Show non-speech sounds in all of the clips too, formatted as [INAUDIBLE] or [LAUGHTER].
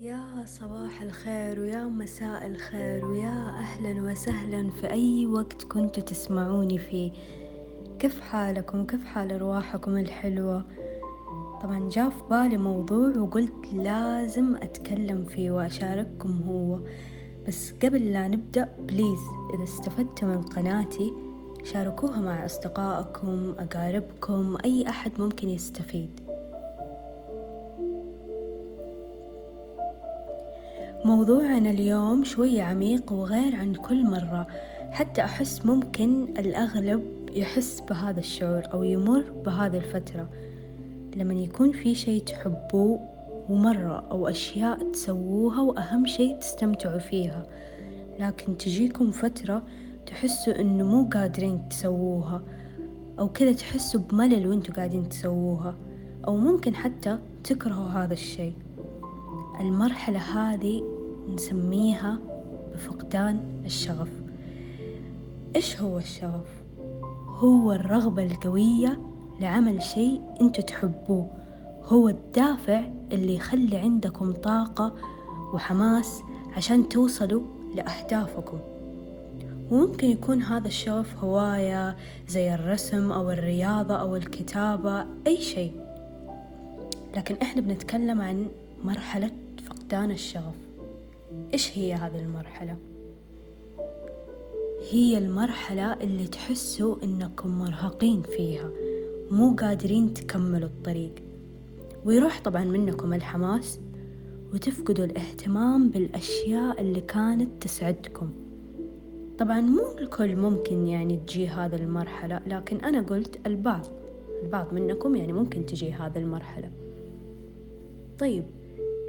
يا صباح الخير ويا مساء الخير ويا أهلا وسهلا في أي وقت كنتوا تسمعوني فيه. كيف حالكم؟ كيف حال أرواحكم الحلوة؟ طبعا جاء في بالي موضوع وقلت لازم أتكلم فيه وأشارككم هو. بس قبل لا نبدأ بليز إذا استفدتوا من قناتي شاركوها مع أصدقائكم أقاربكم أي أحد ممكن يستفيد. موضوعنا اليوم شوية عميق وغير عن كل مرة. حتى أحس ممكن الأغلب يحس بهذا الشعور أو يمر بهذه الفترة. لما يكون في شي تحبوه ومرة أو أشياء تسووها وأهم شي تستمتعوا فيها. لكن تجيكم فترة تحسوا إنه مو قادرين تسووها أو كذا تحسوا بملل وإنتوا قاعدين تسووها أو ممكن حتى تكرهوا هذا الشي المرحلة هذه نسميها بفقدان الشغف. إيش هو الشغف؟ هو الرغبة القوية لعمل شيء أنتوا تحبوه. هو الدافع اللي يخلي عندكم طاقة وحماس عشان توصلوا لأهدافكم. وممكن يكون هذا الشغف هواية زي الرسم أو الرياضة أو الكتابة أي شيء. لكن إحنا بنتكلم عن مرحلة فقدان الشغف. إيش هي هذه المرحلة؟ هي المرحلة اللي تحسوا إنكم مرهقين فيها مو قادرين تكملوا الطريق ويروح طبعا منكم الحماس وتفقدوا الاهتمام بالأشياء اللي كانت تسعدكم طبعا مو الكل ممكن يعني تجي هذه المرحلة لكن أنا قلت البعض البعض منكم يعني ممكن تجي هذه المرحلة طيب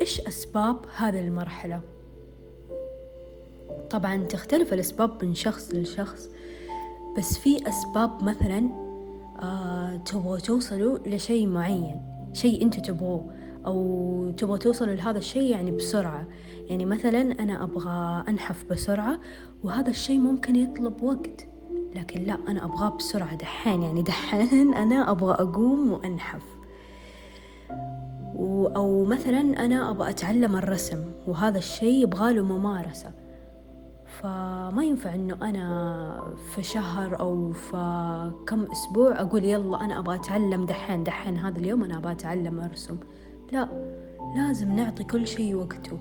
إيش أسباب هذه المرحلة؟ طبعا تختلف الأسباب من شخص لشخص بس في أسباب مثلا آه تبغوا توصلوا لشيء معين شيء أنتوا تبغوه أو تبغوا توصلوا لهذا الشيء يعني بسرعة. يعني مثلا أنا أبغى أنحف بسرعة وهذا الشيء ممكن يطلب وقت لكن لا أنا أبغاه بسرعة دحين. يعني دحين أنا أبغى أقوم وأنحف. أو مثلا أنا أبغى أتعلم الرسم وهذا الشيء يبغاله ممارسة. فما ينفع إنه أنا في شهر أو في كم أسبوع أقول يلا أنا أبغى أتعلم دحين دحين هذا اليوم أنا أبغى أتعلم أرسم. لا لازم نعطي كل شيء وقته.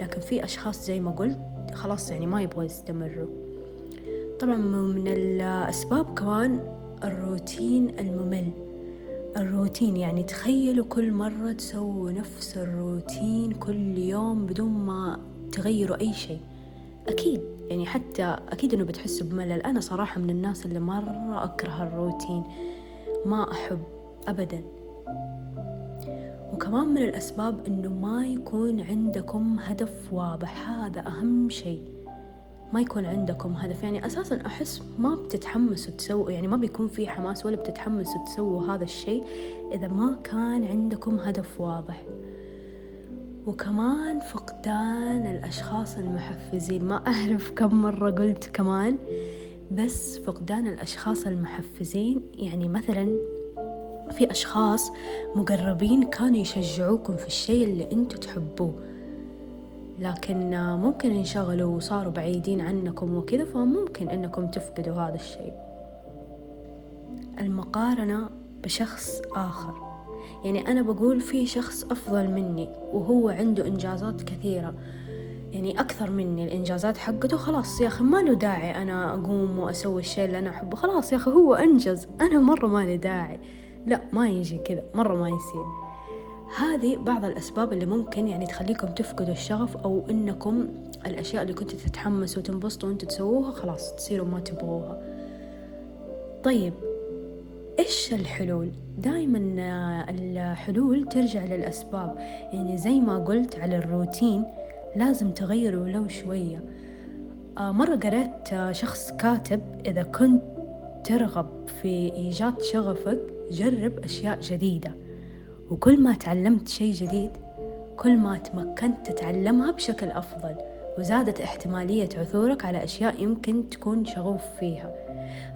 لكن في أشخاص زي ما قلت خلاص يعني ما يبغوا يستمروا. طبعا من الأسباب كمان الروتين الممل. الروتين يعني تخيلوا كل مرة تسووا نفس الروتين كل يوم بدون ما تغيروا أي شيء. أكيد. يعني حتى أكيد إنه بتحسوا بملل. أنا صراحة من الناس اللي مرة أكره الروتين. ما أحب أبدا. وكمان من الأسباب إنه ما يكون عندكم هدف واضح. هذا أهم شيء. ما يكون عندكم هدف. يعني أساسا أحس ما بتتحمسوا تسووا يعني ما بيكون في حماس ولا بتتحمسوا تسووا هذا الشيء إذا ما كان عندكم هدف واضح. وكمان فقدان الأشخاص المحفزين. ما أعرف كم مرة قلت كمان بس فقدان الأشخاص المحفزين يعني مثلا في أشخاص مقربين كانوا يشجعوكم في الشيء اللي أنتوا تحبوه لكن ممكن انشغلوا وصاروا بعيدين عنكم وكذا فممكن أنكم تفقدوا هذا الشيء. المقارنة بشخص آخر. يعني أنا بقول في شخص أفضل مني وهو عنده إنجازات كثيرة. يعني أكثر مني الإنجازات حقته خلاص يا أخي ما له داعي أنا أقوم وأسوي الشيء اللي أنا أحبه. خلاص يا أخي هو أنجز. أنا مرة ما لي داعي. لا ما يجي كذا. مرة ما يصير. هذه بعض الأسباب اللي ممكن يعني تخليكم تفقدوا الشغف أو إنكم الأشياء اللي كنتوا تتحمسوا وتنبسطوا وأنتوا تسووها خلاص تصيروا ما تبغوها. طيب إيش الحلول؟ دائما الحلول ترجع للأسباب. يعني زي ما قلت على الروتين لازم تغيروا لو شوية. آه، مرة قرأت شخص كاتب إذا كنت ترغب في إيجاد شغفك جرب أشياء جديدة. وكل ما تعلمت شيء جديد كل ما تمكنت تتعلمها بشكل أفضل. وزادت احتمالية عثورك على أشياء يمكن تكون شغوف فيها.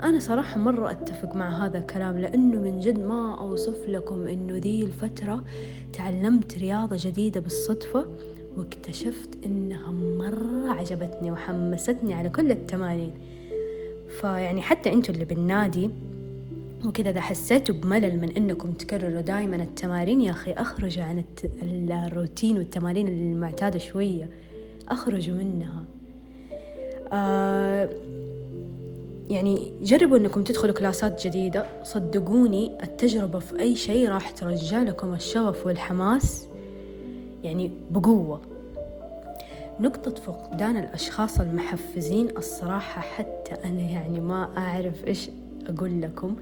أنا صراحة مرة أتفق مع هذا الكلام لأنه من جد ما أوصف لكم إنه ذي الفترة تعلمت رياضة جديدة بالصدفة واكتشفت إنها مرة عجبتني وحمستني على كل التمارين. فيعني حتى أنتوا اللي بالنادي وكذا إذا حسيتوا بملل من إنكم تكرروا دائما التمارين يا أخي أخرجوا عن الروتين والتمارين المعتادة شوية أخرجوا منها. آه يعني جربوا إنكم تدخلوا كلاسات جديدة صدقوني التجربة في أي شيء راح ترجع لكم الشغف والحماس يعني بقوة. نقطة فقدان الأشخاص المحفزين الصراحة حتى أنا يعني ما أعرف إيش أقول لكم.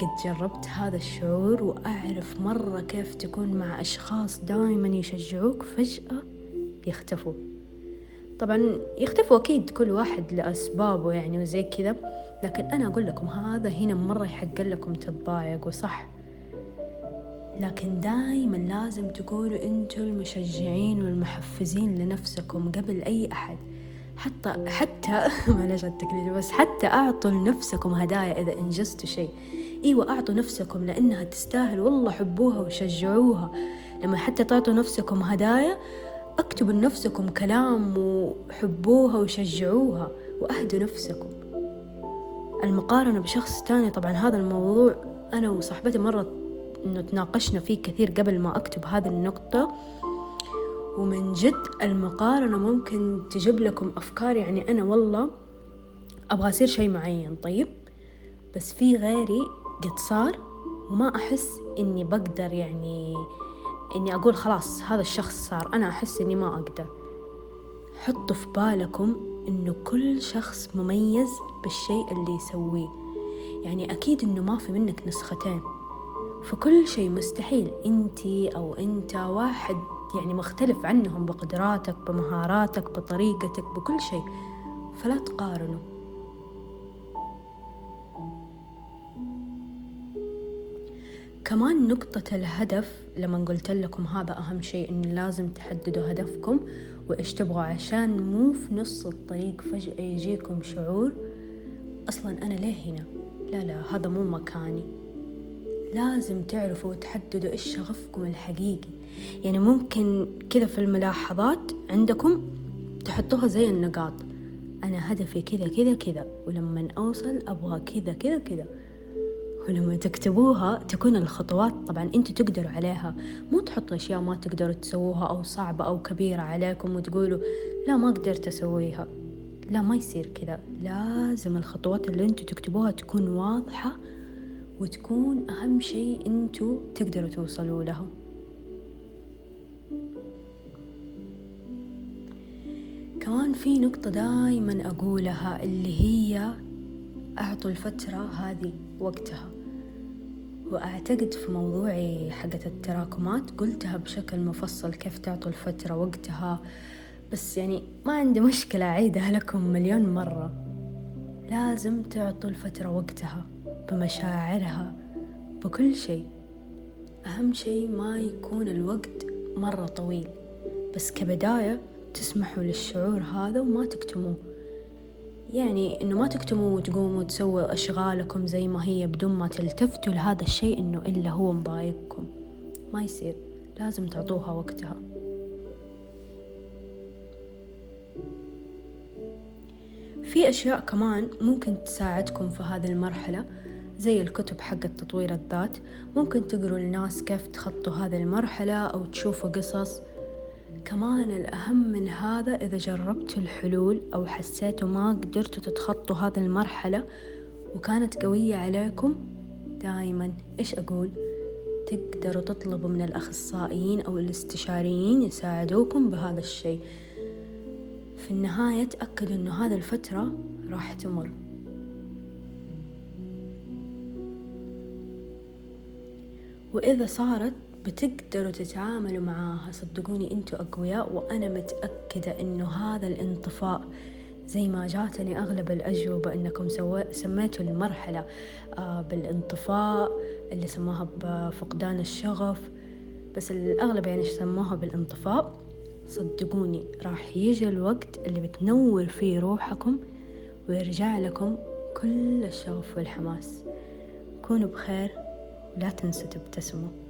قد جربت هذا الشعور وأعرف مرة كيف تكون مع أشخاص دائما يشجعوك فجأة يختفوا. طبعا يختفوا أكيد كل واحد لأسبابه يعني وزي كذا. لكن أنا أقول لكم هذا هنا مرة يحق لكم تتضايقوا صح لكن دايما لازم تكونوا أنتوا المشجعين والمحفزين لنفسكم قبل أي أحد. حتى حتى [LAUGHS] معلش التقليد بس حتى أعطوا لنفسكم هدايا إذا أنجزتوا شيء. أيوة أعطوا نفسكم لأنها تستاهل. والله حبوها وشجعوها. لما حتى تعطوا نفسكم هدايا اكتبوا لنفسكم كلام وحبوها وشجعوها وأهدوا نفسكم. المقارنة بشخص تاني طبعا هذا الموضوع أنا وصاحبتي مرة إنه تناقشنا فيه كثير قبل ما أكتب هذه النقطة. ومن جد المقارنة ممكن تجيب لكم أفكار يعني أنا والله أبغى أصير شيء معين طيب؟ بس في غيري قد صار وما أحس إني بقدر يعني إني أقول خلاص هذا الشخص صار أنا أحس إني ما أقدر. حطوا في بالكم إنه كل شخص مميز بالشيء اللي يسويه. يعني أكيد إنه ما في منك نسختين. فكل شيء مستحيل أنتي أو أنت واحد يعني مختلف عنهم بقدراتك بمهاراتك بطريقتك بكل شيء. فلا تقارنوا. كمان نقطة الهدف لما قلت لكم هذا أهم شيء إن لازم تحددوا هدفكم وإيش تبغوا عشان مو في نص الطريق فجأة يجيكم شعور أصلا أنا ليه هنا؟ لا لا هذا مو مكاني. لازم تعرفوا وتحددوا إيش شغفكم الحقيقي. يعني ممكن كذا في الملاحظات عندكم تحطوها زي النقاط. أنا هدفي كذا كذا كذا ولما أوصل أبغى كذا كذا كذا. ولما تكتبوها تكون الخطوات طبعا أنتوا تقدروا عليها. مو تحطوا أشياء ما تقدروا تسووها أو صعبة أو كبيرة عليكم وتقولوا لا ما قدرت أسويها. لا ما يصير كذا. لازم الخطوات اللي أنتوا تكتبوها تكون واضحة وتكون أهم شيء أنتوا تقدروا توصلوا له. كمان في نقطة دايما أقولها اللي هي أعطوا الفترة هذه وقتها. وأعتقد في موضوعي حقة التراكمات قلتها بشكل مفصل كيف تعطوا الفترة وقتها بس يعني ما عندي مشكلة أعيدها لكم مليون مرة. لازم تعطوا الفترة وقتها بمشاعرها بكل شيء. أهم شيء ما يكون الوقت مرة طويل بس كبداية تسمحوا للشعور هذا وما تكتموه. يعني إنه ما تكتموا وتقوموا تسووا أشغالكم زي ما هي بدون ما تلتفتوا لهذا الشيء إنه إلا هو مضايقكم. ما يصير. لازم تعطوها وقتها. في أشياء كمان ممكن تساعدكم في هذه المرحلة زي الكتب حق تطوير الذات. ممكن تقروا لناس كيف تخطوا هذه المرحلة أو تشوفوا قصص. كمان الأهم من هذا إذا جربتوا الحلول أو حسيتوا ما قدرتوا تتخطوا هذه المرحلة وكانت قوية عليكم دايما إيش أقول؟ تقدروا تطلبوا من الأخصائيين أو الاستشاريين يساعدوكم بهذا الشيء. في النهاية تأكدوا أنه هذه الفترة راح تمر. وإذا صارت بتقدروا تتعاملوا معاها. صدقوني أنتوا أقوياء وأنا متأكدة إنه هذا الانطفاء زي ما جاتني أغلب الأجوبة إنكم سميتوا المرحلة آه، بالانطفاء اللي سموها بفقدان الشغف. بس الأغلب يعني سموها بالانطفاء؟ صدقوني راح يجي الوقت اللي بتنور فيه روحكم ويرجع لكم كل الشغف والحماس. كونوا بخير ولا تنسوا تبتسموا.